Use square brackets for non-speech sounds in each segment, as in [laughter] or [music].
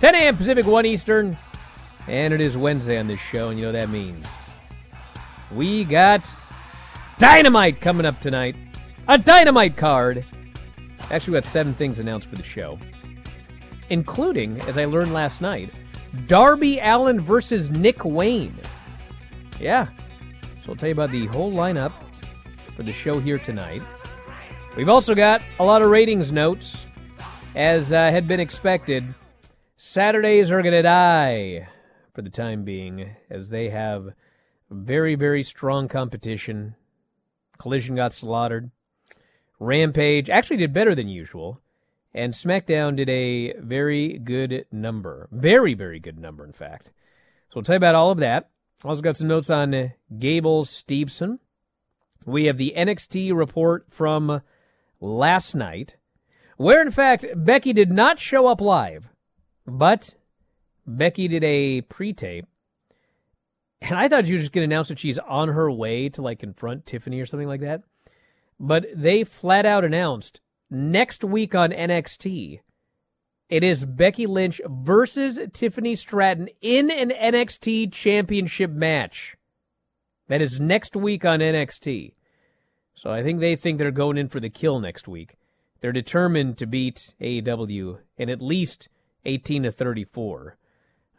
10 a.m. Pacific, 1 Eastern. And it is Wednesday on this show, and you know what that means. We got Dynamite coming up tonight. A Dynamite card. Actually, we got seven things announced for the show, including, as I learned last night, Darby Allin versus Nick Wayne. Yeah. So I'll tell you about the whole lineup for the show here tonight. We've also got a lot of ratings notes, as uh, had been expected. Saturdays are going to die for the time being, as they have very, very strong competition. Collision got slaughtered. Rampage actually did better than usual. And SmackDown did a very good number. Very, very good number, in fact. So we'll tell you about all of that. Also got some notes on Gable Steveson. We have the NXT report from last night, where in fact Becky did not show up live, but Becky did a pre-tape. And I thought she was just going to announce that she's on her way to like confront Tiffany or something like that. But they flat out announced next week on NXT, it is Becky Lynch versus Tiffany Stratton in an NXT championship match. That is next week on NXT. So I think they think they're going in for the kill next week. They're determined to beat AEW and at least 18 to 34.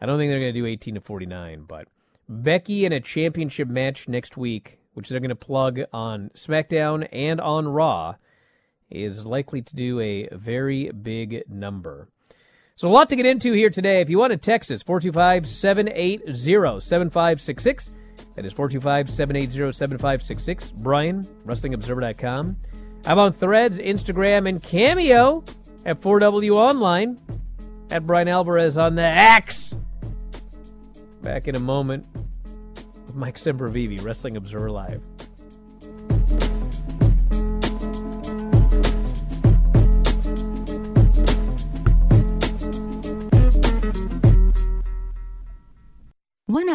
I don't think they're going to do 18 to 49, but Becky in a championship match next week, which they're going to plug on SmackDown and on Raw is likely to do a very big number. So, a lot to get into here today. If you want to text us, 425 780 7566. That is 425 780 7566. Bryan, WrestlingObserver.com. I'm on Threads, Instagram, and Cameo at 4W Online. At Bryan Alvarez on the X. Back in a moment with Mike Sempervive, Wrestling Observer Live.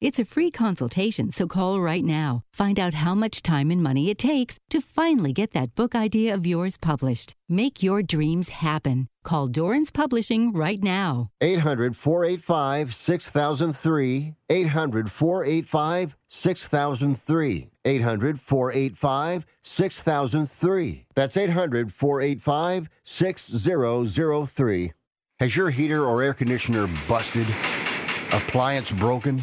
It's a free consultation, so call right now. Find out how much time and money it takes to finally get that book idea of yours published. Make your dreams happen. Call Dorrance Publishing right now. 800 485 6003. 800 485 6003. 800 485 6003. That's 800 485 6003. Has your heater or air conditioner busted? Appliance broken?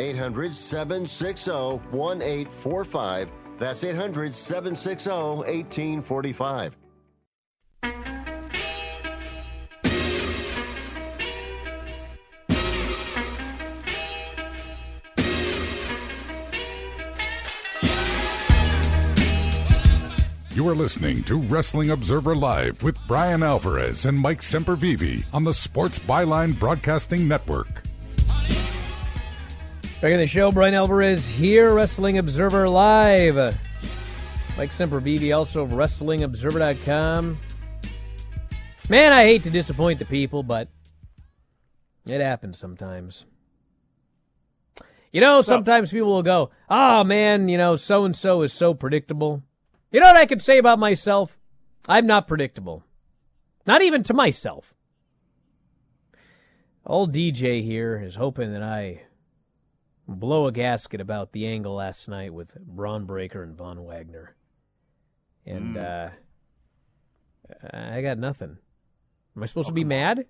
800 760 1845. That's 800 760 1845. You are listening to Wrestling Observer Live with Bryan Alvarez and Mike Sempervive on the Sports Byline Broadcasting Network. Back in the show, Bryan Alvarez here, Wrestling Observer Live. Mike Sempervive, also of WrestlingObserver.com. Man, I hate to disappoint the people, but it happens sometimes. You know, sometimes people will go, oh man, you know, so and so is so predictable. You know what I can say about myself? I'm not predictable. Not even to myself. Old DJ here is hoping that I blow a gasket about the angle last night with Bron Breakker and Von Wagner. And uh, I got nothing. Am I supposed to be mad?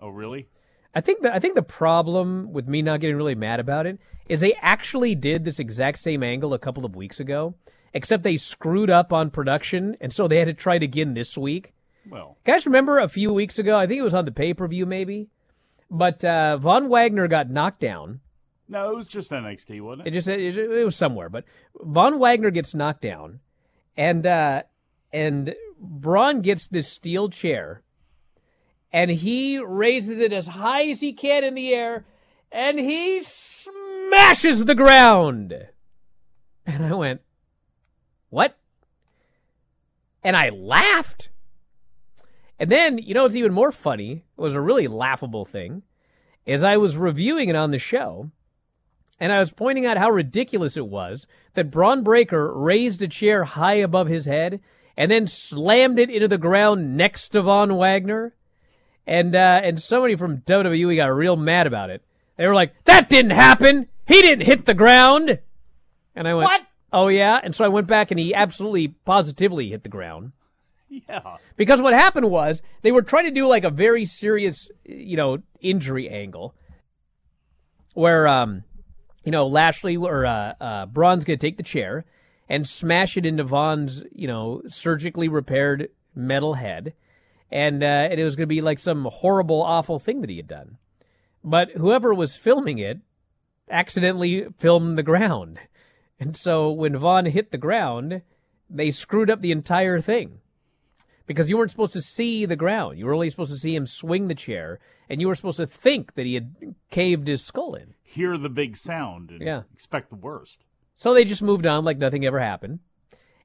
Oh, really? I think the I think the problem with me not getting really mad about it is they actually did this exact same angle a couple of weeks ago, except they screwed up on production, and so they had to try it again this week. Well, Guys, remember a few weeks ago? I think it was on the pay per view, maybe. But uh, Von Wagner got knocked down. No, it was just NXT, wasn't It it? just it, it was somewhere, but Von Wagner gets knocked down, and uh, and Bron gets this steel chair, and he raises it as high as he can in the air, and he smashes the ground. And I went, "What?" And I laughed. And then, you know what's even more funny? It was a really laughable thing. Is I was reviewing it on the show, and I was pointing out how ridiculous it was that Bron Breakker raised a chair high above his head and then slammed it into the ground next to Von Wagner. And uh, and somebody from WWE got real mad about it. They were like, "That didn't happen. He didn't hit the ground." And I went, What? Oh yeah." And so I went back, and he absolutely, positively hit the ground. [laughs] Yeah. Because what happened was they were trying to do like a very serious, you know, injury angle where, um, you know, Lashley or uh, uh, Bron's going to take the chair and smash it into Von's, you know, surgically repaired metal head. And, uh, and it was going to be like some horrible, awful thing that he had done. But whoever was filming it accidentally filmed the ground. [laughs] And so when Von hit the ground, they screwed up the entire thing because you weren't supposed to see the ground. You were only supposed to see him swing the chair, and you were supposed to think that he had caved his skull in. Hear the big sound and Yeah. expect the worst. So they just moved on like nothing ever happened.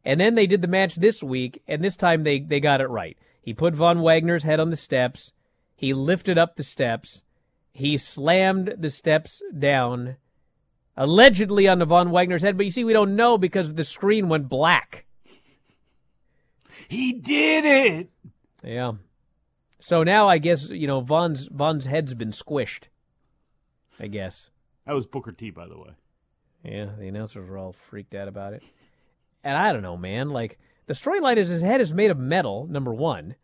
And then they did the match this week, and this time they, they got it right. He put Von Wagner's head on the steps. He lifted up the steps, he slammed the steps down, allegedly on the Von Wagner's head. But you see, we don't know because the screen went black. He did it. Yeah. So now I guess you know Von's Von's head's been squished. I guess. That was Booker T, by the way. Yeah, the announcers were all freaked out about it. And I don't know, man. Like the storyline is his head is made of metal. Number one,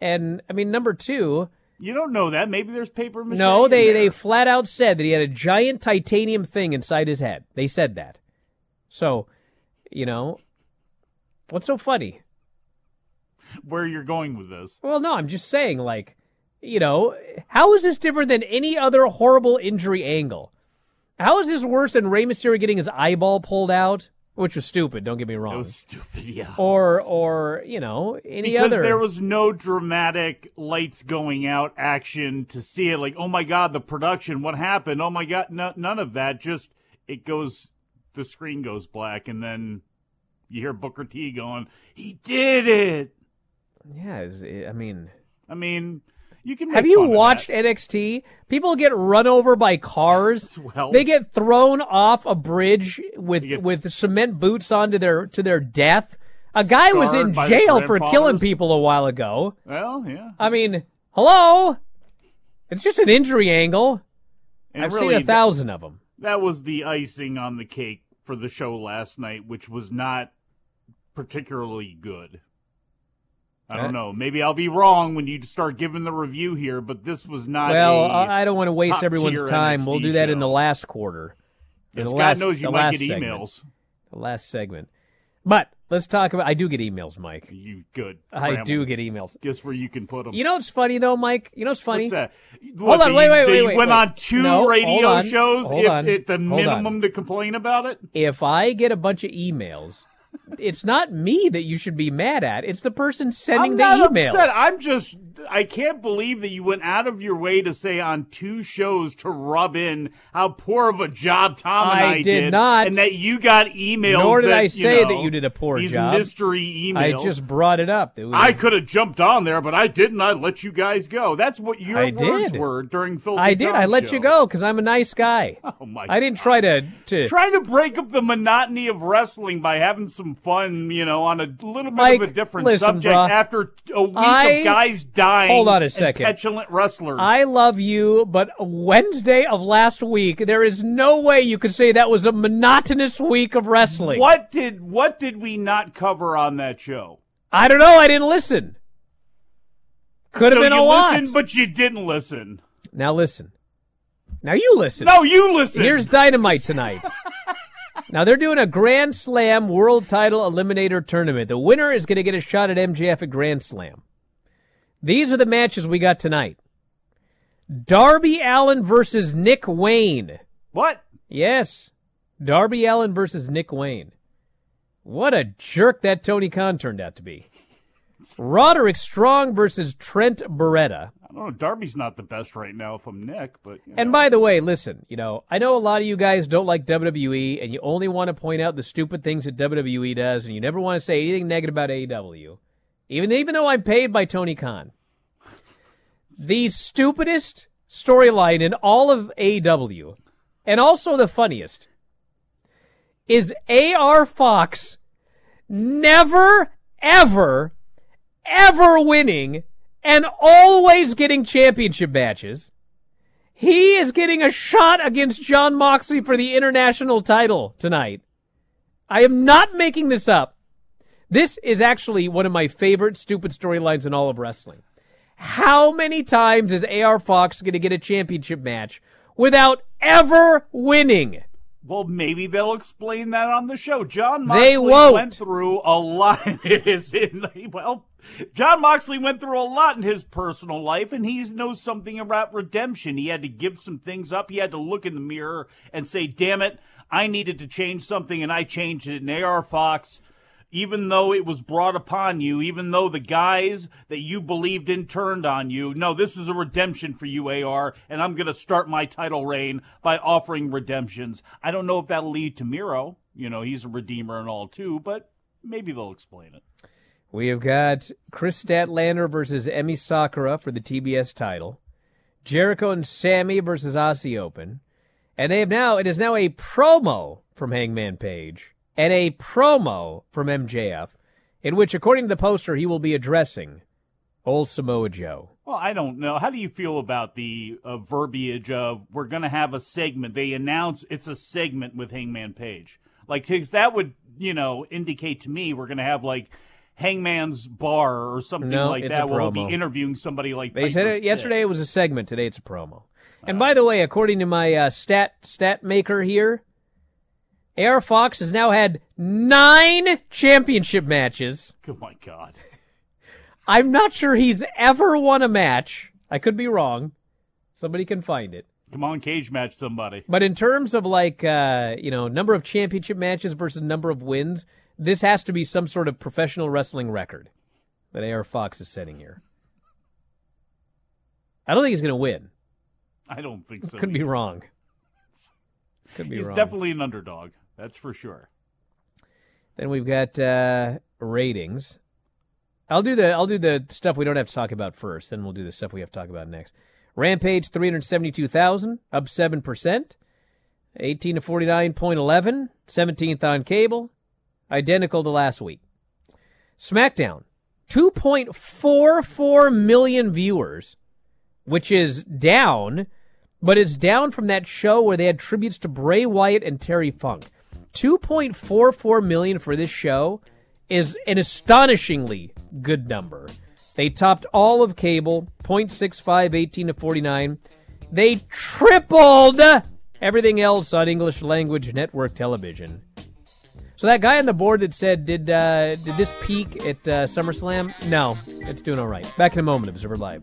and I mean number two. You don't know that. Maybe there's paper mache. No, they they flat out said that he had a giant titanium thing inside his head. They said that. So, you know, what's so funny? where you're going with this. Well, no, I'm just saying, like, you know, how is this different than any other horrible injury angle? How is this worse than Rey Mysterio getting his eyeball pulled out, which was stupid? Don't get me wrong. It was stupid, yeah. or, or you know, any because other. Because there was no dramatic lights going out action to see it like oh my god the production what happened oh my god no, none of that just it goes the screen goes black and then you hear Booker T going he did it yeah, it's- I mean, I mean you can have you watched. NXT? People get run over by cars. [laughs] Well- they get thrown off a bridge with get- with cement boots onto their to their death. A guy was in jail for killing people a while ago. well yeah I mean, hello. It's just an injury angle. and I've really, seen a thousand of them. that was the icing on the cake for the show last night which was not particularly good I don't eh? know. Maybe I'll be wrong when you start giving the review here, but this was not. Well, a I I don't want to waste top everyone's tier time. We'll do that in the show. last quarter. In the God last- knows you the might last get segment. emails. The last segment. But let's talk about. I do get emails, Mike. You good? I do get emails. Guess where you can put them. You know what's funny though, Mike? You know what's funny? What's that? Hold What, on, that wait, wait, that wait, wait, went wait. on two No, hold radio on, shows hold if, on, at the hold on. minimum to complain about it. If I get a bunch of emails, it's not me that you should be mad at. It's the person sending I'm the not emails. upset. I'm just. I can't believe that you went out of your way to say on two shows to rub in how poor of a job Tom and I I, did not. and that you got emails. Nor did that, I you say know, that you did a poor these job. mystery emails. I just brought it up. It was- I could have jumped on there, but I didn't. I let you guys go. That's what your I words did. were during Filthy I did. Tom I let show. you go because I'm a nice guy. Oh my! I didn't try to to. Trying to break up the monotony of wrestling by having some fun, you know, on a little bit Mike, of a different listen, subject bruh. after a week I- of guys dying. Hold on a second. petulant wrestlers. I love you, but Wednesday of last week, there is no way you could say that was a monotonous week of wrestling. what did what did we not cover on that show? I don't know. I didn't listen. Could have so been a lot. listened, but you didn't listen. Now listen. Now you listen. No, you listen. Here's Dynamite tonight. [laughs] now they're doing a Grand Slam World Title Eliminator Tournament. The winner is going to get a shot at MJF at Grand Slam. These are the matches we got tonight. Darby Allin versus Nick Wayne. what? Yes. Darby Allin versus Nick Wayne. What a jerk that Tony Khan turned out to be. [laughs] Roderick Strong versus Trent Beretta. I don't know. Darby's not the best right now. If I'm Nick, but you And by the way, listen, you know, I know a lot of you guys don't like WWE and you only want to point out the stupid things that WWE does and you never want to say anything negative about AEW. Even even though I'm paid by Tony Khan. The stupidest storyline in all of AEW and also the funniest is AR Fox never ever ever winning and always getting championship matches. He is getting a shot against Jon Moxley for the international title tonight. I am not making this up. This is actually one of my favorite stupid storylines in all of wrestling. How many times is AR Fox going to get a championship match without ever winning? Well, maybe they'll explain that on the show. Jon Moxley They won't. went through a lot. Is in well, Jon Moxley went through a lot in his personal life, and he knows something about redemption. He had to give some things up. He had to look in the mirror and say, "Damn it, I needed to change something, and I changed it." And AR Fox. Even though it was brought upon you, even though the guys that you believed in turned on you, no, this is a redemption for you, AR, and I'm going to start my title reign by offering redemptions. I don't know if that'll lead to Miro. You know, he's a redeemer and all too, but maybe they'll explain it. We have got Kris Statlander versus Emi Sakura for the TBS title. Jericho and Sammy versus Aussie Open. And they have now, it is now a promo from Hangman Page and a promo from MJF, in which, according to the poster, he will be addressing Old Samoa Joe. Well, I don't know. How do you feel about the uh, verbiage of we're going to have a segment? They announce it's a segment with Hangman Page. Like, cause that would, you know, indicate to me we're going to have like Hangman's Bar or something No, like that where we'll be interviewing somebody like They said it yesterday it was a segment. Today it's a promo. And by the way, according to my uh, stat stat maker here, AR Fox has now had nine championship matches. Oh my God. I'm not sure he's ever won a match. I could be wrong. Somebody can find it. Come on, cage match somebody. But in terms of like uh, you know, number of championship matches versus number of wins, this has to be some sort of professional wrestling record that AR Fox is setting here. I don't think he's going to win. I don't think so. Could be wrong. [laughs] Could be wrong. He's wrong. definitely an underdog. That's for sure. Then we've got uh, ratings. I'll do the I'll do the stuff we don't have to talk about first, then we'll do the stuff we have to talk about next. Rampage three hundred seventy two thousand, up seven percent. Eighteen to forty nine point eleven, seventeenth on cable, identical to last week. SmackDown, two point four four million viewers, which is down, but it's down from that show where they had tributes to Bray Wyatt and Terry Funk. 2.44 million for this show is an astonishingly good number. They topped all of cable, 0.65, 18 to 49. They tripled everything else on English language network television. So that guy on the board that said, "Did uh, did this peak at uh, SummerSlam?" No, it's doing all right. Back in a moment, Observer Live.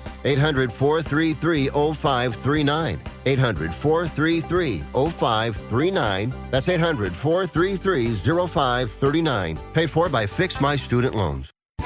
800 433 0539. 800 433 0539. That's 800 433 0539. Paid for by Fix My Student Loans.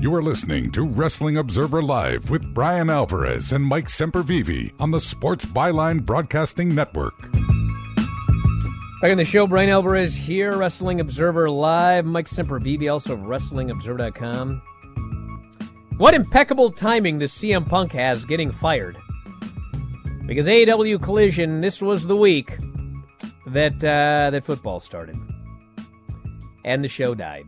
You are listening to Wrestling Observer Live with Bryan Alvarez and Mike Sempervive on the Sports Byline Broadcasting Network. Back in the show, Bryan Alvarez here, Wrestling Observer Live. Mike Sempervive, also of WrestlingObserver.com. What impeccable timing the CM Punk has getting fired. Because AEW Collision, this was the week that uh, that football started, and the show died.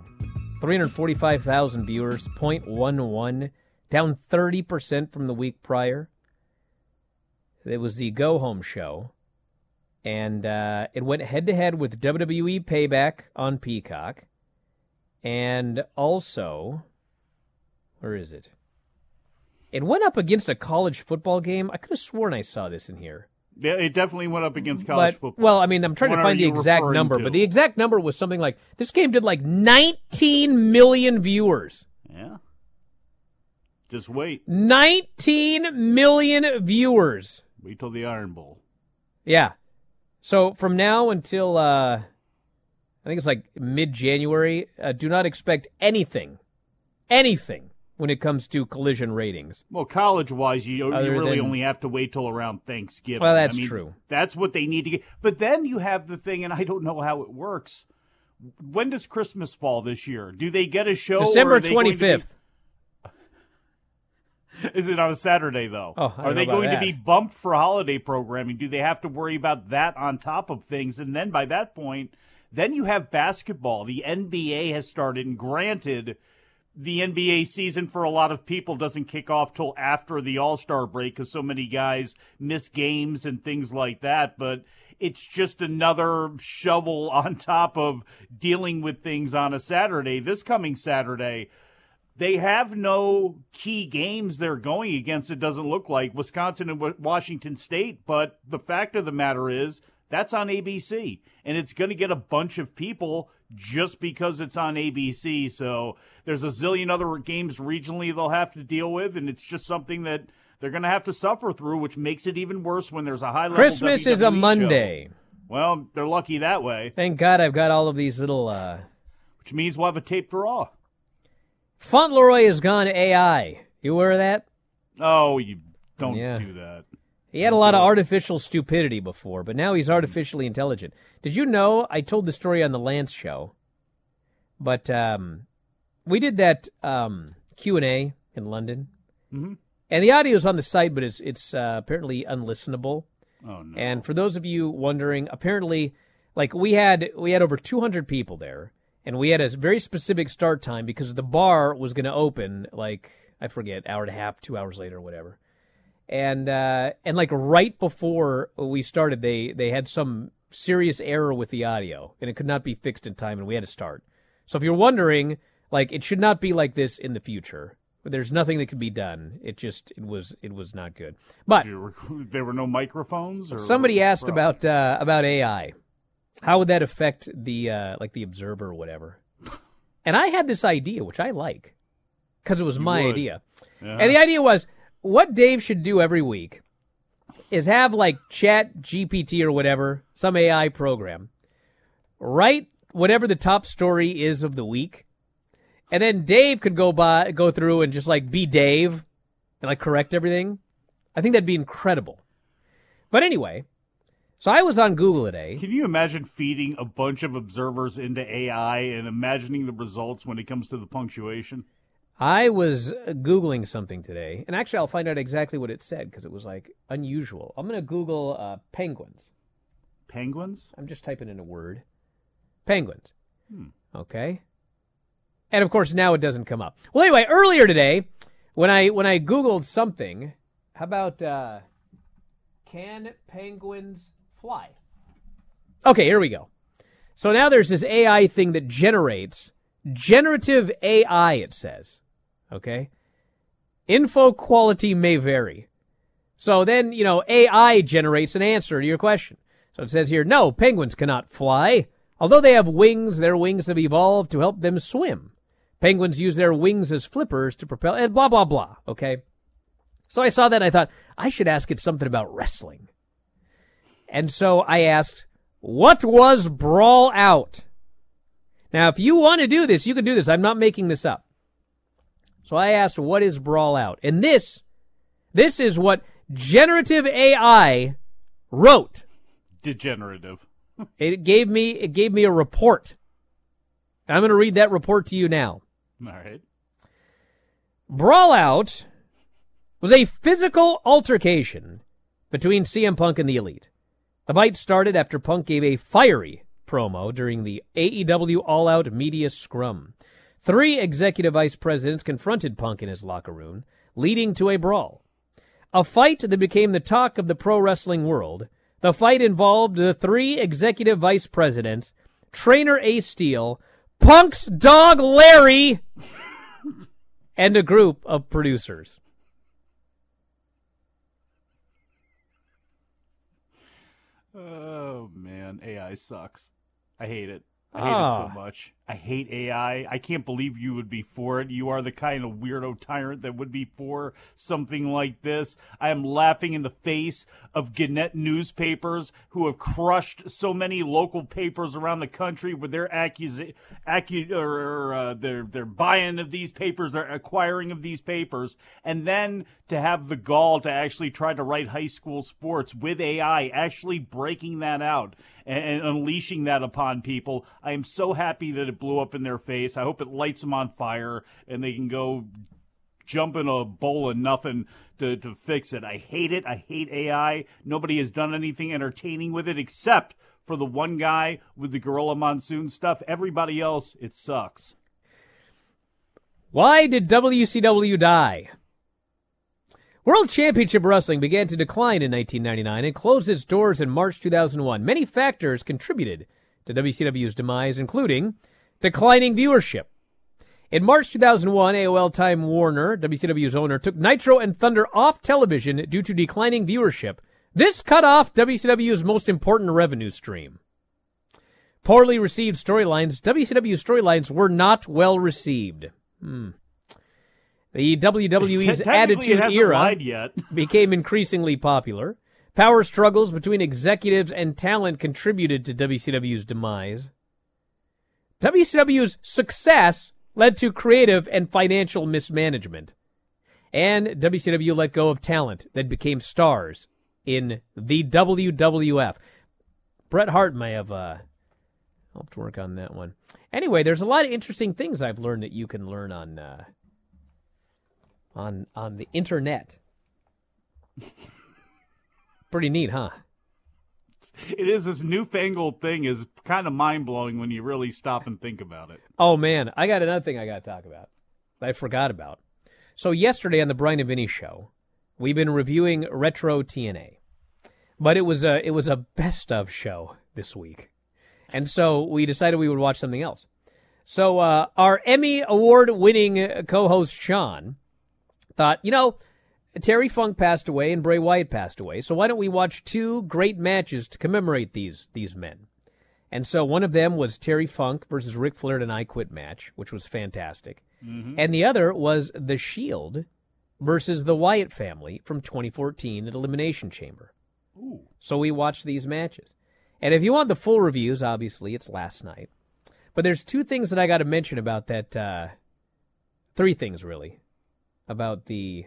345,000 viewers, 0.11, down 30% from the week prior. It was the go home show, and uh, it went head to head with WWE Payback on Peacock, and also, where is it? It went up against a college football game. I could have sworn I saw this in here. Yeah, it definitely went up against college But, football. well, I mean, I'm trying What to find the exact number, to? but the exact number was something like this game did like 19 million viewers. yeah. Just wait. 19 million viewers. Wait till the Iron Bowl. Yeah. So from now until uh, I think it's like mid January, uh, do not expect anything, anything when it comes to collision ratings. Well, college wise, you, you really than- only have to wait till around Thanksgiving. Well, that's I mean, true. That's what they need to get. But then you have the thing, and I don't know how it works. When does Christmas fall this year? Do they get a show? December are they going to be- 25th. [laughs] Is it on a Saturday though? Oh, are they going that. to be bumped for holiday programming? Do they have to worry about that on top of things? And then by that point, then you have basketball. The NBA has started, and granted, the NBA season for a lot of people doesn't kick off till after the All Star break because so many guys miss games and things like that. But it's just another shovel [laughs] on top of dealing with things on a Saturday. This coming Saturday, they have no key games they're going against. It doesn't look like Wisconsin and Washington State, but the fact of the matter is that's on ABC, and it's going to get a bunch of people just because it's on ABC. So there's a zillion other games regionally they'll have to deal with, and it's just something that they're going to have to suffer through, which makes it even worse when there's a high level. Christmas is a WWE show. Monday. Well, they're lucky that way, Thank God I've got all of these little. Uh... which means we'll have a tape draw. Fauntleroy has gone AI. You aware of that? Oh, you don't Yeah. do that. He had a lot of artificial stupidity before, but now he's artificially intelligent. Did you know? I told the story on the Lance show, but um, we did that um, Q and A in London, Mhm. and the audio is on the site, but it's it's uh, apparently unlistenable. Oh no. And for those of you wondering, apparently, like we had we had over 200 people there, and we had a very specific start time because the bar was going to open like I forget hour and a half, two hours later, or whatever. And uh, and like right before we started, they they had some serious error with the audio, and it could not be fixed in time, and we had to start. So if you're wondering, like it should not be like this in the future. There's nothing that could be done. It just it was it was not good. But rec- there were no microphones. Or Somebody asked about uh, about AI. How would that affect the uh, like the observer or whatever? [laughs] And I had this idea, which I like, because it was You my would. idea. Yeah. And the idea was what Dave should do every week is have like Chat GPT or whatever, some AI program, write whatever the top story is of the week, and then Dave could go by, go through and just like be Dave and like correct everything. I think that'd be incredible. But anyway, so I was on Google today. Can you imagine feeding a bunch of observers into AI and imagining the results when it comes to the punctuation? I was uh, Googling something today, and actually, I'll find out exactly what it said because it was like unusual. I'm going to Google uh, penguins. Penguins? I'm just typing in a word. Penguins. Hmm. Okay. And of course, now it doesn't come up. Well, anyway, earlier today, when I when I Googled something, how about uh, can penguins fly. Okay, here we go. So now there's this AI thing that generates generative AI, it says. Okay? Info quality may vary. So then, you know, AI generates an answer to your question. So it says here, no, penguins cannot fly. Although they have wings, their wings have evolved to help them swim. Penguins use their wings as flippers to propel, and blah, blah, blah. Okay? So I saw that and I thought, I should ask it something about wrestling. And so I asked, what was Brawl Out? Now, if you want to do this, you can do this. I'm not making this up. So I asked, what is Brawl Out? And this, this is what generative AI wrote. Degenerative. [laughs] It gave me, it gave me a report. I'm going to read that report to you now. All right. Brawl Out was a physical altercation between CM Punk and the Elite. The fight started after Punk gave a fiery promo during the AEW All Out Media Scrum. Three executive vice presidents confronted Punk in his locker room, leading to a brawl. A fight that became the talk of the pro wrestling world. The fight involved the three executive vice presidents, trainer Ace Steel, Punk's dog Larry, and a group of producers. Oh man, AI sucks. I hate it. I hate it so Ah. much. I hate AI. I can't believe you would be for it. You are the kind of weirdo tyrant that would be for something like this. I am laughing in the face of Gannett newspapers who have crushed so many local papers around the country with their accusa- accu- or, or uh, their their buying of these papers, their acquiring of these papers, and then to have the gall to actually try to write high school sports with AI, actually breaking that out and, unleashing that upon people. I am so happy that it blew up in their face. I hope it lights them on fire and they can go jump in a bowl of nothing to, to fix it. I hate it. I hate AI. Nobody has done anything entertaining with it except for the one guy with the Gorilla Monsoon stuff. Everybody else, it sucks. Why did WCW die? World Championship Wrestling began to decline in 1999 and closed its doors in March 2001. Many factors contributed to WCW's demise, including declining viewership. In March 2001, AOL Time Warner, WCW's owner, took Nitro and Thunder off television due to declining viewership. This cut off WCW's most important revenue stream. Poorly received storylines, WCW storylines were not well received. Hmm. The WWE's Attitude Era [laughs] became increasingly popular. Power struggles between executives and talent contributed to WCW's demise. WCW's success led to creative and financial mismanagement. And WCW let go of talent that became stars in the WWF. Bret Hart may have uh, helped work on that one. Anyway, there's a lot of interesting things I've learned that you can learn on uh, on on the internet. Pretty neat, huh? It is this newfangled thing is kind of mind blowing when you really stop and think about it. Oh man, I got another thing I got to talk about. that I forgot about. So yesterday on the Bryan and Vinny show, we've been reviewing retro TNA, but it was a it was a best of show this week, and so we decided we would watch something else. So uh, our Emmy award winning co-host Sean thought, you know, Terry Funk passed away and Bray Wyatt passed away, so why don't we watch two great matches to commemorate these these men? And so one of them was Terry Funk versus Ric Flair in an I Quit match, which was fantastic. And the other was The Shield versus the Wyatt family from 2014 at Elimination Chamber. So we watched these matches. And if you want the full reviews, obviously it's last night. But there's two things that I got to mention about that. Uh, three things, really, about the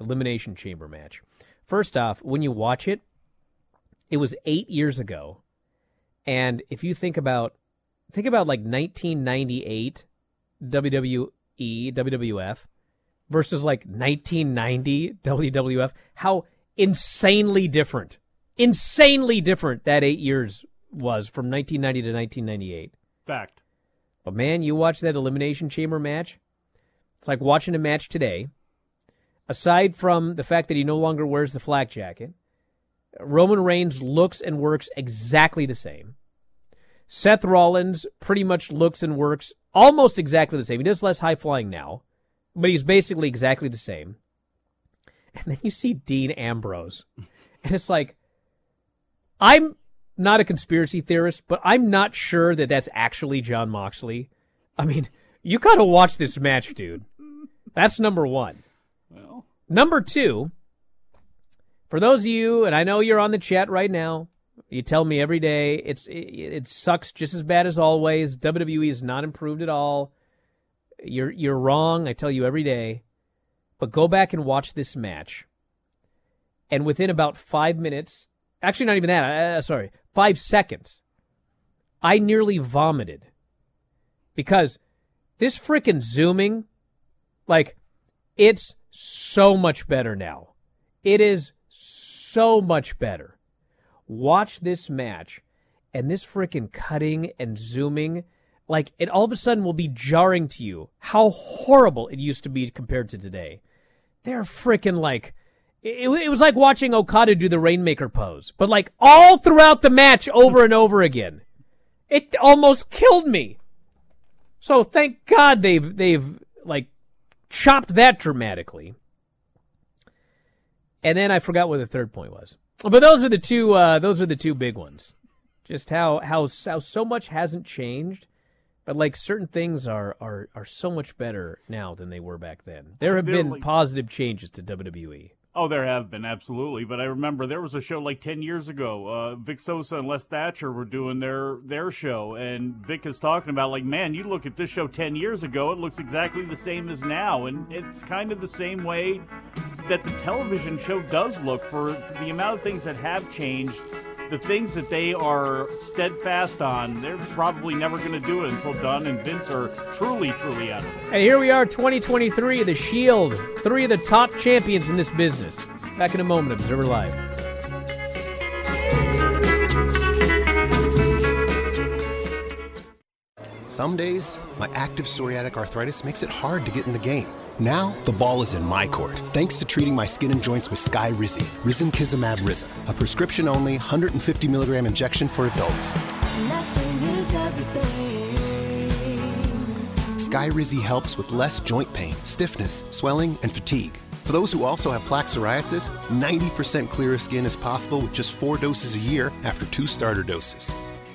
Elimination Chamber match. First off, when you watch it, it was eight years ago. And if you think about, think about like 1998 WWE, WWF versus like 1990 WWF, how insanely different, insanely different that eight years was from 1990 to 1998. Fact. But man, you watch that Elimination Chamber match, it's like watching a match today. Aside from the fact that he no longer wears the flak jacket, Roman Reigns looks and works exactly the same. Seth Rollins pretty much looks and works almost exactly the same. He does less high flying now, but he's basically exactly the same. And then you see Dean Ambrose. And it's like, I'm not a conspiracy theorist, but I'm not sure that that's actually Jon Moxley. I mean, you got to watch this match, dude. That's number one. Well, Number two, for those of you, and I know you're on the chat right now, you tell me every day it's it, it sucks just as bad as always. WWE is not improved at all. You're you're wrong. I tell you every day. But go back and watch this match. And within about five minutes, actually not even that. Uh, sorry, five seconds, I nearly vomited because this freaking zooming, like, it's so much better now. It is so much better. Watch this match and this freaking cutting and zooming, like, it all of a sudden will be jarring to you how horrible it used to be compared to today. They're freaking like, it, it was like watching Okada do the Rainmaker pose, but like all throughout the match over and over again. It almost killed me. So thank God they've they've like chopped that dramatically. And then I forgot what the third point was. But those are the two uh, those are the two big ones. Just how how how so much hasn't changed, but like certain things are are are so much better now than they were back then. There have been positive changes to. WWE. Oh, there have been absolutely, but I remember there was a show like ten years ago. Uh, Vic Sosa and Les Thatcher were doing their their show, and Vic is talking about like, man, you look at this show ten years ago, it looks exactly the same as now, and it's kind of the same way that the television show does look for the amount of things that have changed. The things that they are steadfast on, they're probably never going to do it until Dunn and Vince are truly, truly out of it. And here we are, 2023, The Shield, three of the top champions in this business. Back in a moment, Observer Live. Some days, my active psoriatic arthritis makes it hard to get in the game. Now, the ball is in my court, thanks to treating my skin and joints with Sky Rizzy, risankizumab Rizin, a prescription-only 150 milligram injection for adults. Skyrizi helps with less joint pain, stiffness, swelling, and fatigue. For those who also have plaque psoriasis, 90% clearer skin is possible with just four doses a year after two starter doses.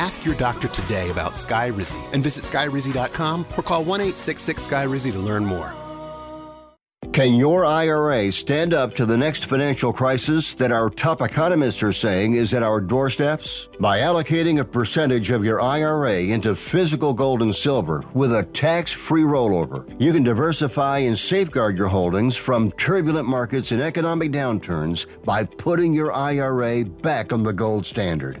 Ask your doctor today about Skyrizi and visit skyrizi.com or call 1 866 Skyrizi to learn more. Can your IRA stand up to the next financial crisis that our top economists are saying is at our doorsteps? By allocating a percentage of your IRA into physical gold and silver with a tax free rollover, you can diversify and safeguard your holdings from turbulent markets and economic downturns by putting your IRA back on the gold standard.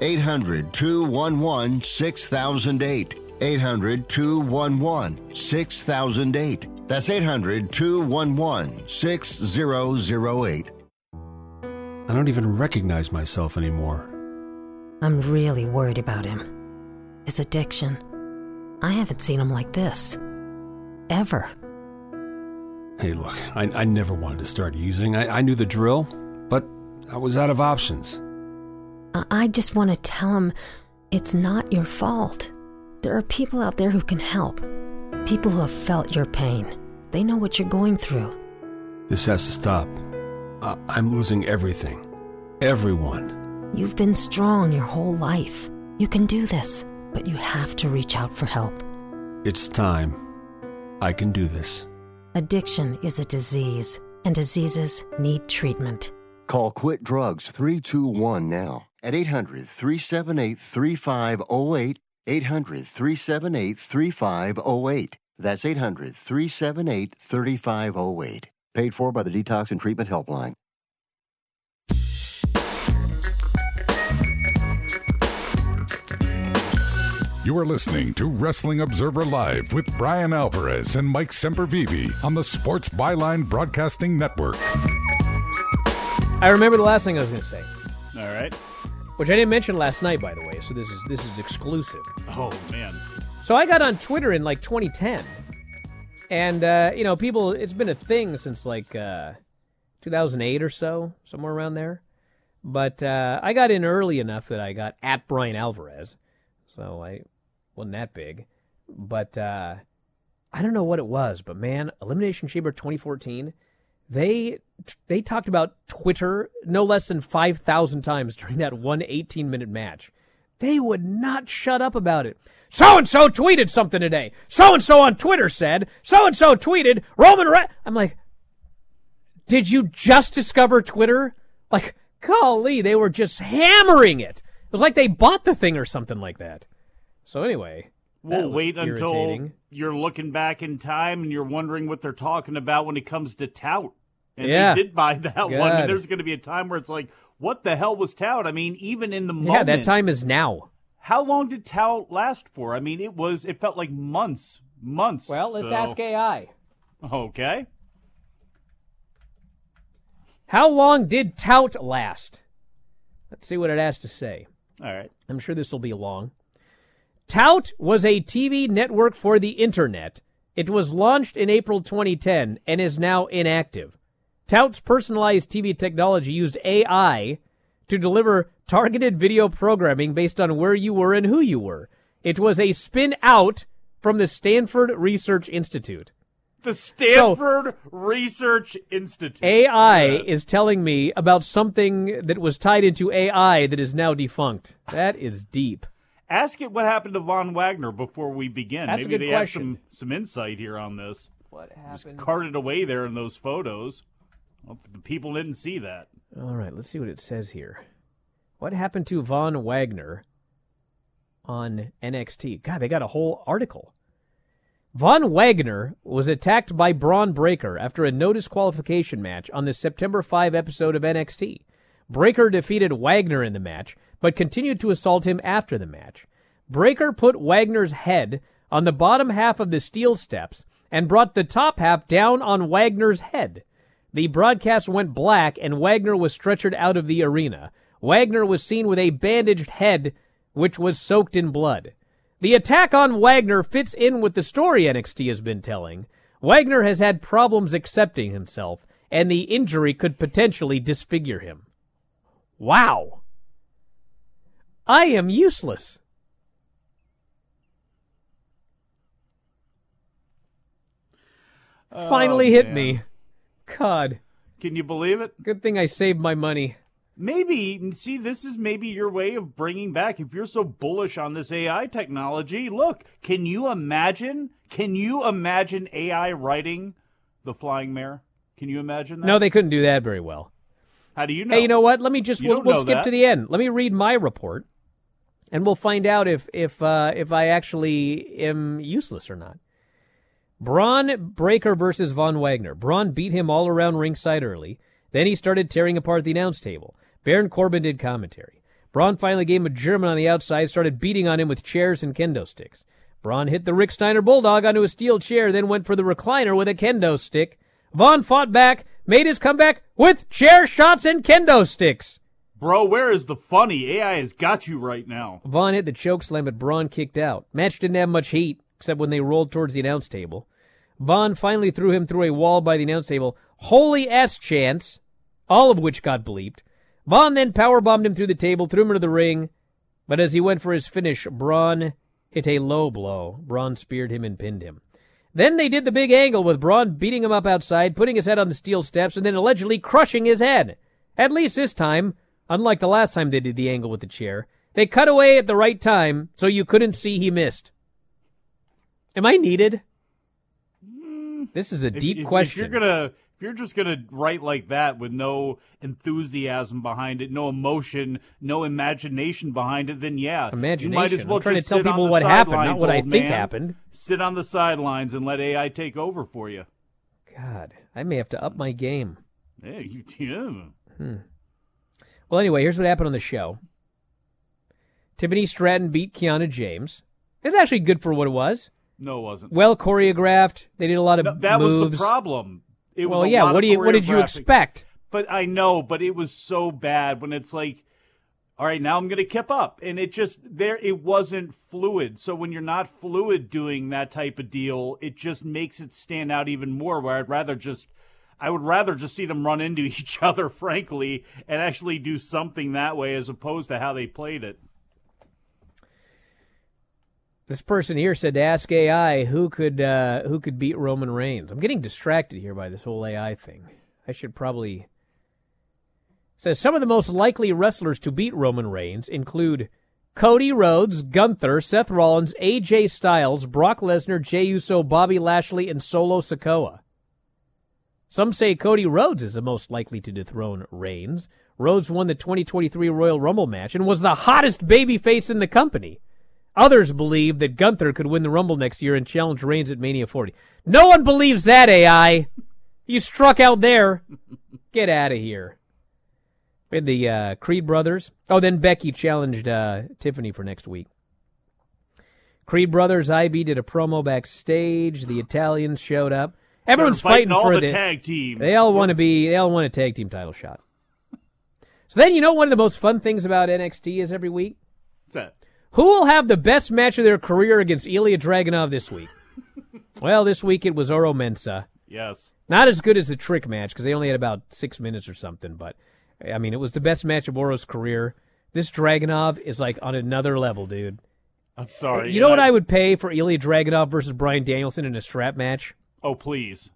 800 211 6008. 800 211 6008. That's 800 211 6008. I don't even recognize myself anymore. I'm really worried about him. His addiction. I haven't seen him like this. Ever. Hey, look, I, I never wanted to start using. I, I knew the drill, but I was out of options. I, I just want to tell him it's not your fault. There are people out there who can help. People who have felt your pain. They know what you're going through. This has to stop. I, I'm losing everything. Everyone. You've been strong your whole life. You can do this, but you have to reach out for help. It's time. I can do this. Addiction is a disease, and diseases need treatment. Call Quit Drugs 321 now at 800 378 3508. 800 378 3508. That's 800 378 3508. Paid for by the Detox and Treatment Helpline. You are listening to Wrestling Observer Live with Bryan Alvarez and Mike Sempervive on the Sports Byline Broadcasting Network. I remember the last thing I was going to say, All right. Which I didn't mention last night, by the way. So this is this is exclusive. Oh man. So I got on Twitter in like 2010, and uh, you know, people. It's been a thing since like uh, 2008 or so, somewhere around there. But uh, I got in early enough that I got at Bryan Alvarez, so I wasn't that big. But uh, I don't know what it was, but man, Elimination Chamber 2014, they they talked about Twitter no less than 5,000 times during that one 18 minute match. They would not shut up about it. So and so tweeted something today. So and so on Twitter said. So and so tweeted Roman. Re-. I'm like, did you just discover Twitter? Like, golly, they were just hammering it. It was like they bought the thing or something like that. So anyway, We'll wait until you're looking back in time and you're wondering what they're talking about when it comes to tout. And Yeah. they did buy [laughs] that one. And there's going to be a time where it's like, what the hell was tout? I mean, even in the Yeah, that time is now. How long did tout last for? I mean, it was. It felt like months, months. Well, let's so- ask AI. Okay. How long did tout last? Let's see what it has to say. All right. I'm sure this will be long. Tout was a TV network for the internet. It was launched in April 2010 and is now inactive. Tout's personalized TV technology used AI to deliver targeted video programming based on where you were and who you were. It was a spin out from the Stanford Research Institute. The Stanford Research Institute. AI is telling me about something that was tied into AI that is now defunct. That is deep. Ask it what happened to Von Wagner before we begin. That's a Maybe good they question. have some some insight here on this. What happened? carted away there in those photos. Well, the people didn't see that. All right, let's see what it says here. What happened to Von Wagner on NXT? God, they got a whole article. Von Wagner was attacked by Bron Breakker after a no disqualification match on the September 5 episode of NXT. Breakker defeated Wagner in the match, but continued to assault him after the match. Breakker put Wagner's head on the bottom half of the steel steps and brought the top half down on Wagner's head. The broadcast went black and Wagner was stretchered out of the arena. Wagner was seen with a bandaged head, which was soaked in blood. The attack on Wagner fits in with the story NXT has been telling. Wagner has had problems accepting himself, and the injury could potentially disfigure him. Wow. I am useless. Finally Oh, hit man. me. God. Can you believe it? Good thing I saved my money. Maybe, see, this is maybe your way of bringing back. If you're so bullish on this AI technology, look, can you imagine? Can you imagine AI writing the flying mare? Can you imagine that? No, they couldn't do that very well. How do you know? Hey, you know what? Let me just You we'll, we'll skip that. to the end. Let me read my report, and we'll find out if if uh, if I actually am useless or not. Bron Breakker versus Von Wagner. Bron beat him all around ringside early. Then he started tearing apart the announce table. Baron Corbin did commentary. Bron finally gave him a German on the outside, started beating on him with chairs and kendo sticks. Bron hit the Rick Steiner Bulldog onto a steel chair, then went for the recliner with a kendo stick. Von fought back, made his comeback with chair shots and kendo sticks. Bro, where is the funny? AI has got you right now. Von hit the choke slam, but Bron kicked out. Match didn't have much heat, except when they rolled towards the announce table. Von finally threw him through a wall by the announce table. Holy S chance, all of which got bleeped. Von then powerbombed him through the table, threw him into the ring, but as he went for his finish, Bron hit a low blow. Bron speared him and pinned him. Then they did the big angle with Bron beating him up outside, putting his head on the steel steps, and then allegedly crushing his head. At least this time, unlike the last time they did the angle with the chair, they cut away at the right time so you couldn't see he missed. Am I needed? This is a deep if- question. If you're gonna, if you're just gonna write like that with no enthusiasm behind it, no emotion, no imagination behind it, then yeah, Imagination. You might as I'm well trying to tell people what happened, not what I think man. happened. Sit on the sidelines and let AI take over for you. God, I may have to up my game. Yeah, you, [laughs] yeah. Hmm. Well, anyway, here's what happened on the show. Tiffany Stratton beat Kiana James. It's actually good for what it was. No, it wasn't. Well choreographed. They did a lot of No, that moves. was the problem. It was well, a yeah. What do you What did you expect? But I know, but it was so bad when it's like, all right, now I'm going to kip up, and it just there it wasn't fluid. So when you're not fluid doing that type of deal, it just makes it stand out even more. Where I'd rather just, I would rather just see them run into [laughs] each other, frankly, and actually do something that way as opposed to how they played it. This person here said to ask AI who could uh, who could beat Roman Reigns. I'm getting distracted here by this whole AI thing. I should probably says some of the most likely wrestlers to beat Roman Reigns include Cody Rhodes, Gunther, Seth Rollins, AJ Styles, Brock Lesnar, Jey Uso, Bobby Lashley, and Solo Sikoa. Some say Cody Rhodes is the most likely to dethrone Reigns. Rhodes won the 2023 Royal Rumble match and was the hottest babyface in the company. Others believe that Gunther could win the Rumble next year and challenge Reigns at Mania 40. No one believes that, AI. You struck out there. Get out of here. We had the uh, Creed brothers. Oh, then Becky challenged uh, Tiffany for next week. Creed brothers, IB did a promo backstage. The Italians showed up. Everyone's They're fighting for the tag team. They all want to be. They all want a tag team title shot. So then, you know, one of the most fun things about NXT is every week. What's that? Who will have the best match of their career against Ilya Dragunov this week? [laughs] well, this week it was Oro Mensah. Yes. Not as good as the trick match because they only had about six minutes or something, but I mean, it was the best match of Oro's career. This Dragunov is like on another level, dude. I'm sorry. You know what I- I would pay for Ilya Dragunov versus Bryan Danielson in a strap match? Oh, please.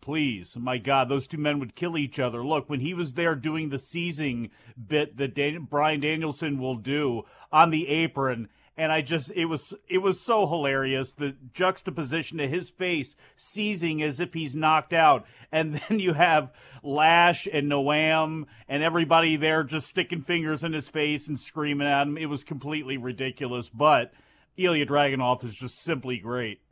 Please. My God, those two men would kill each other. Look, when he was there doing the seizing bit that Dan- Bryan Danielson will do on the apron, and I just it was it was so hilarious the juxtaposition of his face seizing as if he's knocked out, and [laughs] then you have Lash and Noam and everybody there just sticking fingers in his face and screaming at him. It was completely ridiculous, but Ilya Dragunov is just simply great.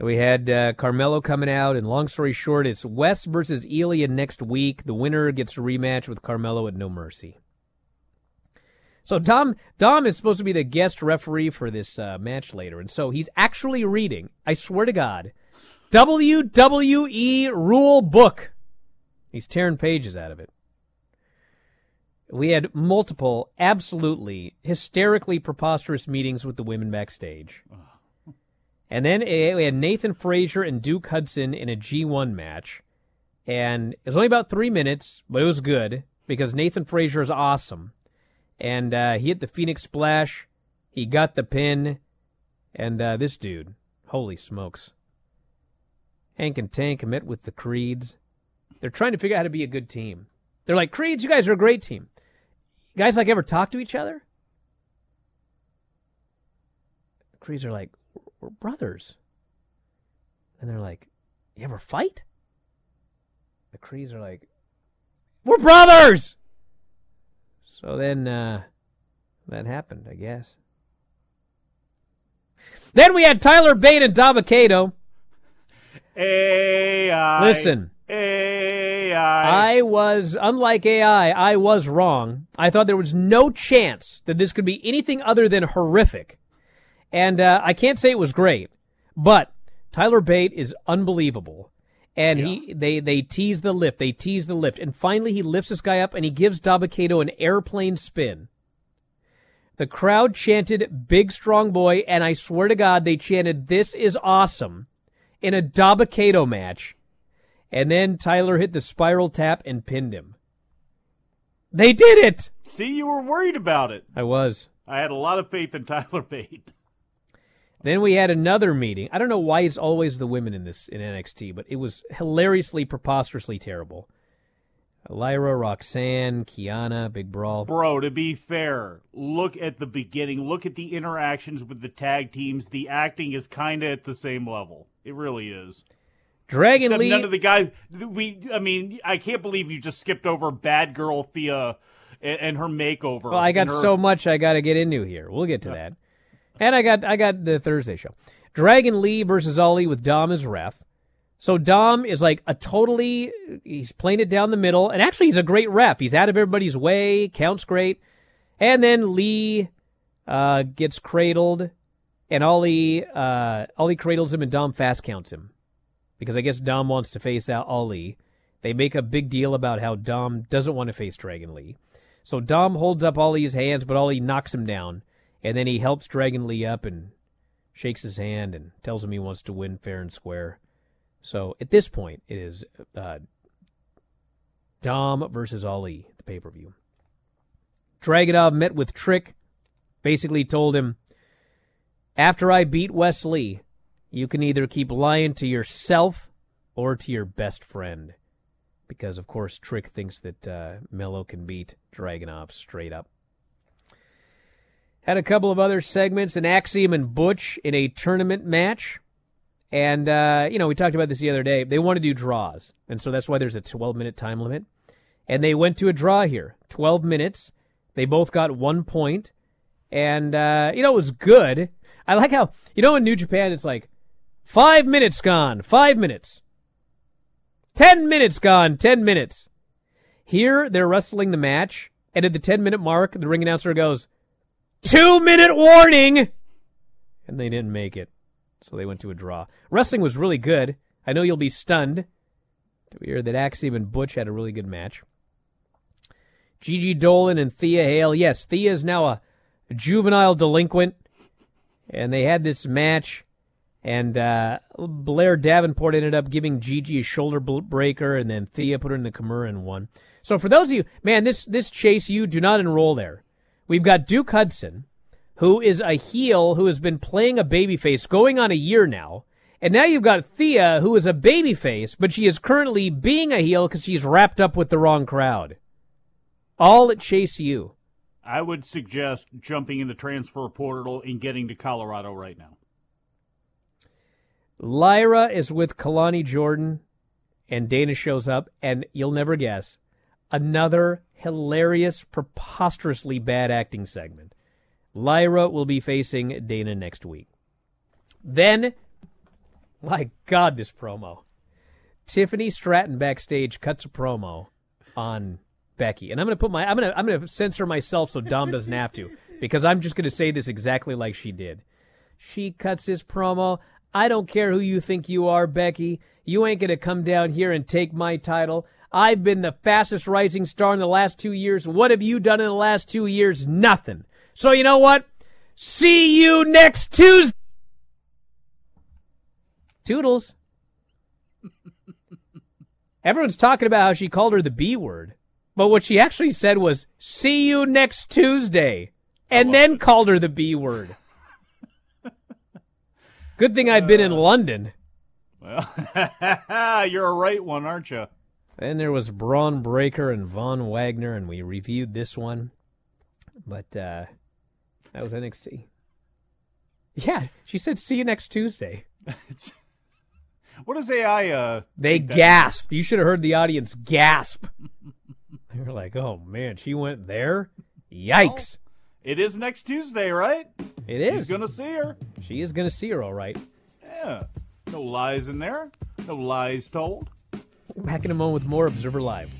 We had uh, Carmelo coming out, and long story short, it's Wes versus Ilya next week. The winner gets a rematch with Carmelo at No Mercy. So Dom Dom is supposed to be the guest referee for this uh, match later, and so he's actually reading. I swear to God, WWE rule book. He's tearing pages out of it. We had multiple, absolutely hysterically preposterous meetings with the women backstage. And then we had Nathan Frazer and Duke Hudson in a G1 match. And it was only about three minutes, but it was good because Nathan Frazer is awesome. And uh, he hit the Phoenix Splash. He got the pin. And uh, this dude, holy smokes. Hank and Tank met with the Creeds. They're trying to figure out how to be a good team. They're like, Creeds, you guys are a great team. You guys like ever talk to each other? The Creeds are like, we're brothers. And they're like, you ever fight? The Creeds are like, we're brothers! So then, uh, that happened, I guess. Then we had Tyler Bate and Dabba-Kato. AI. Listen. AI. I was, unlike AI, I was wrong. I thought there was no chance that this could be anything other than horrific. And uh, I can't say it was great, but Tyler Bate is unbelievable. And he, they, they tease the lift, they tease the lift, and finally he lifts this guy up and he gives Dabba-Kato an airplane spin. The crowd chanted "Big Strong Boy," and I swear to God, they chanted "This is awesome" in a Dabba-Kato match. And then Tyler hit the spiral tap and pinned him. They did it. See, you were worried about it. I was. I had a lot of faith in [laughs] Tyler Bate. Then we had another meeting. I don't know why it's always the women in this in NXT, but it was hilariously, preposterously terrible. Lyra, Roxanne, Kiana, Big Brawl. Bro, to be fair, look at the beginning. Look at the interactions with the tag teams. The acting is kind of at the same level. It really is. Dragon Except Lee. none of the guys. We, I mean, I can't believe you just skipped over Bad Girl Thea and, and her makeover. Well, I got her- so much I got to get into here. We'll get to that. And I got I got the Thursday show. Dragon Lee versus Ali with Dom as ref. So Dom is like a totally he's playing it down the middle, and actually he's a great ref. He's out of everybody's way, counts great. And then Lee uh, gets cradled, and Ali uh, Ali cradles him, and Dom fast counts him because I guess Dom wants to face out Ali. They make a big deal about how Dom doesn't want to face Dragon Lee. So Dom holds up Ali's hands, but Ali knocks him down, and then he helps Dragon Lee up and shakes his hand and tells him he wants to win fair and square. So at this point, it is uh, Dom versus Ali, the pay per view. Dragunov met with Trick, basically told him, after I beat Wesley, you can either keep lying to yourself or to your best friend. Because, of course, Trick thinks that uh, Melo can beat Dragunov straight up. Had a couple of other segments, an Axiom and Butch in a tournament match. And, uh, you know, we talked about this the other day. They want to do draws. And so that's why there's a 12 minute time limit. And they went to a draw here 12 minutes. They both got one point. And, uh, you know, it was good. I like how, you know, in New Japan, it's like five minutes gone, five minutes. 10 minutes gone, 10 minutes. Here, they're wrestling the match. And at the 10 minute mark, the ring announcer goes, two minute warning. And they didn't make it. So they went to a draw. Wrestling was really good. I know you'll be stunned to hear that Axiom and Butch had a really good match. Gigi Dolan and Thea Hale. Yes, Thea is now a juvenile delinquent. And they had this match. And uh, Blair Davenport ended up giving Gigi a shoulder breaker, and then Thea put her in the Kimura and won. So for those of you, man, this this Chase U do not enroll there. We've got Duke Hudson, who is a heel who has been playing a babyface going on a year now. And now you've got Thea, who is a babyface, but she is currently being a heel because she's wrapped up with the wrong crowd. All at Chase U. I would suggest jumping in the transfer portal and getting to Colorado right now. Lyra is with Kelani Jordan, and Dana shows up, and you'll never guess another hilarious, preposterously bad acting segment. Lyra will be facing Dana next week. Then, my God, this promo. Tiffany Stratton backstage cuts a promo on Becky, and I'm gonna put my I'm gonna I'm gonna censor myself so Dom doesn't have to because I'm just gonna say this exactly like she did. She cuts his promo. I don't care who you think you are, Becky. You ain't gonna come down here and take my title. I've been the fastest rising star in the last two years. What have you done in the last two years? Nothing. So you know what? See you next Tuesday. Toodles. [laughs] Everyone's talking about how she called her the B word. But what she actually said was, see you next Tuesday. And then called her the B word. [laughs] Good thing I'd been in uh, London. Well, [laughs] you're a right one, aren't you? Then there was Bron Breakker and Von Wagner, and we reviewed this one. But uh, that was NXT. Yeah, she said, see you next Tuesday. What does AI? Uh, They gasped. You should have heard the audience gasp. [laughs] they were like, oh man, she went there? Yikes. It is next Tuesday, right? It is. She's gonna see her. She is going to see her, all right. Yeah. No lies in there. No lies told. Back in a moment with more Observer Live.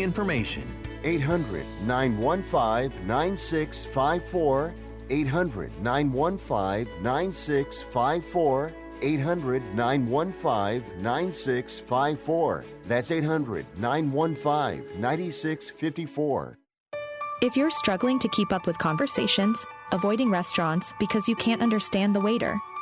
information. 800 915 9654. 800 915 9654. 800 915 9654. That's 800 915 9654. If you're struggling to keep up with conversations, avoiding restaurants because you can't understand the waiter,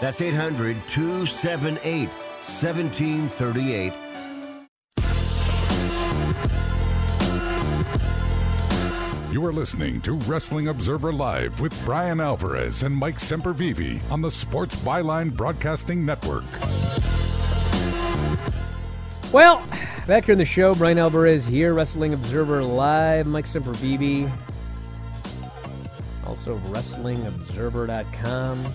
That's 800 278 1738. You are listening to Wrestling Observer Live with Bryan Alvarez and Mike Sempervive on the Sports Byline Broadcasting Network. Well, back here in the show, Bryan Alvarez here, Wrestling Observer Live, Mike Sempervive. Also, WrestlingObserver.com.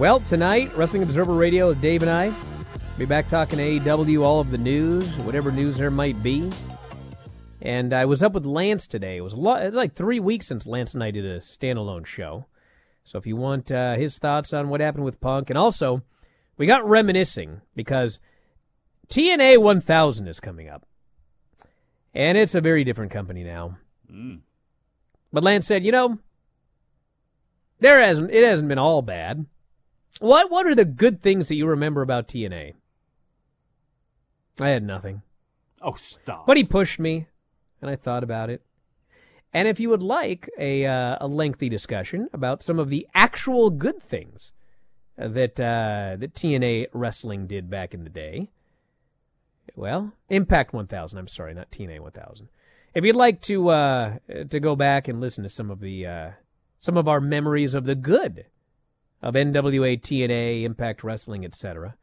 Well, tonight, Wrestling Observer Radio, Dave and I, be back talking AEW, all of the news, whatever news there might be. And I was up with Lance today. It was a lot, it was like three weeks since Lance and I did a standalone show. So if you want uh, his thoughts on what happened with Punk, and also we got reminiscing because TNA 1000 is coming up, and it's a very different company now. Mm. But Lance said, you know, there hasn't it hasn't been all bad. What what are the good things that you remember about TNA? I had nothing. Oh, stop. But he pushed me, and I thought about it. And if you would like a uh, a lengthy discussion about some of the actual good things that uh, that TNA wrestling did back in the day, well, Impact 1000. I'm sorry, not TNA 1000. If you'd like to uh, to go back and listen to some of the uh, some of our memories of the good of NWA, TNA, Impact Wrestling, etc.,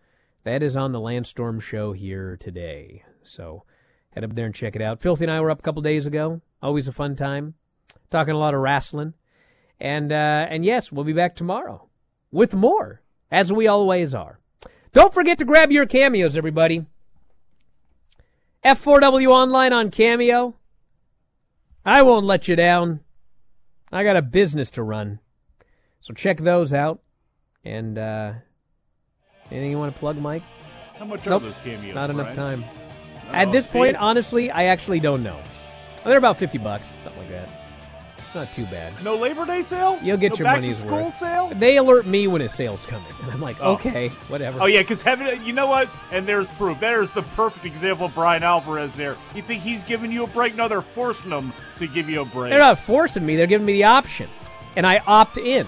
that is on the Lance Storm show here today. So head up there and check it out. Filthy and I were up a couple days ago. Always a fun time, talking a lot of wrestling, and uh, and yes, we'll be back tomorrow with more, as we always are. Don't forget to grab your cameos, everybody. F4W online on Cameo. I won't let you down. I got a business to run. So check those out. And uh, anything you want to plug, Mike? How much Nope, are those cameos? not enough time. Oh, At this see? point, honestly, I actually don't know. They're about fifty bucks, something like that. It's not too bad. No Labor Day sale? You'll get no your back money's to school worth. sale? They alert me when a sale's coming, and I'm like, Oh. okay, whatever. Oh yeah, because heaven, you know what? And there's proof. There's the perfect example of Bryan Alvarez. There, you think he's giving you a break? No, they're forcing him to give you a break. They're not forcing me; they're giving me the option, and I opt in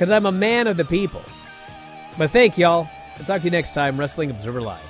because I'm a man of the people. But thank y'all. I'll talk to you next time, Wrestling Observer Live.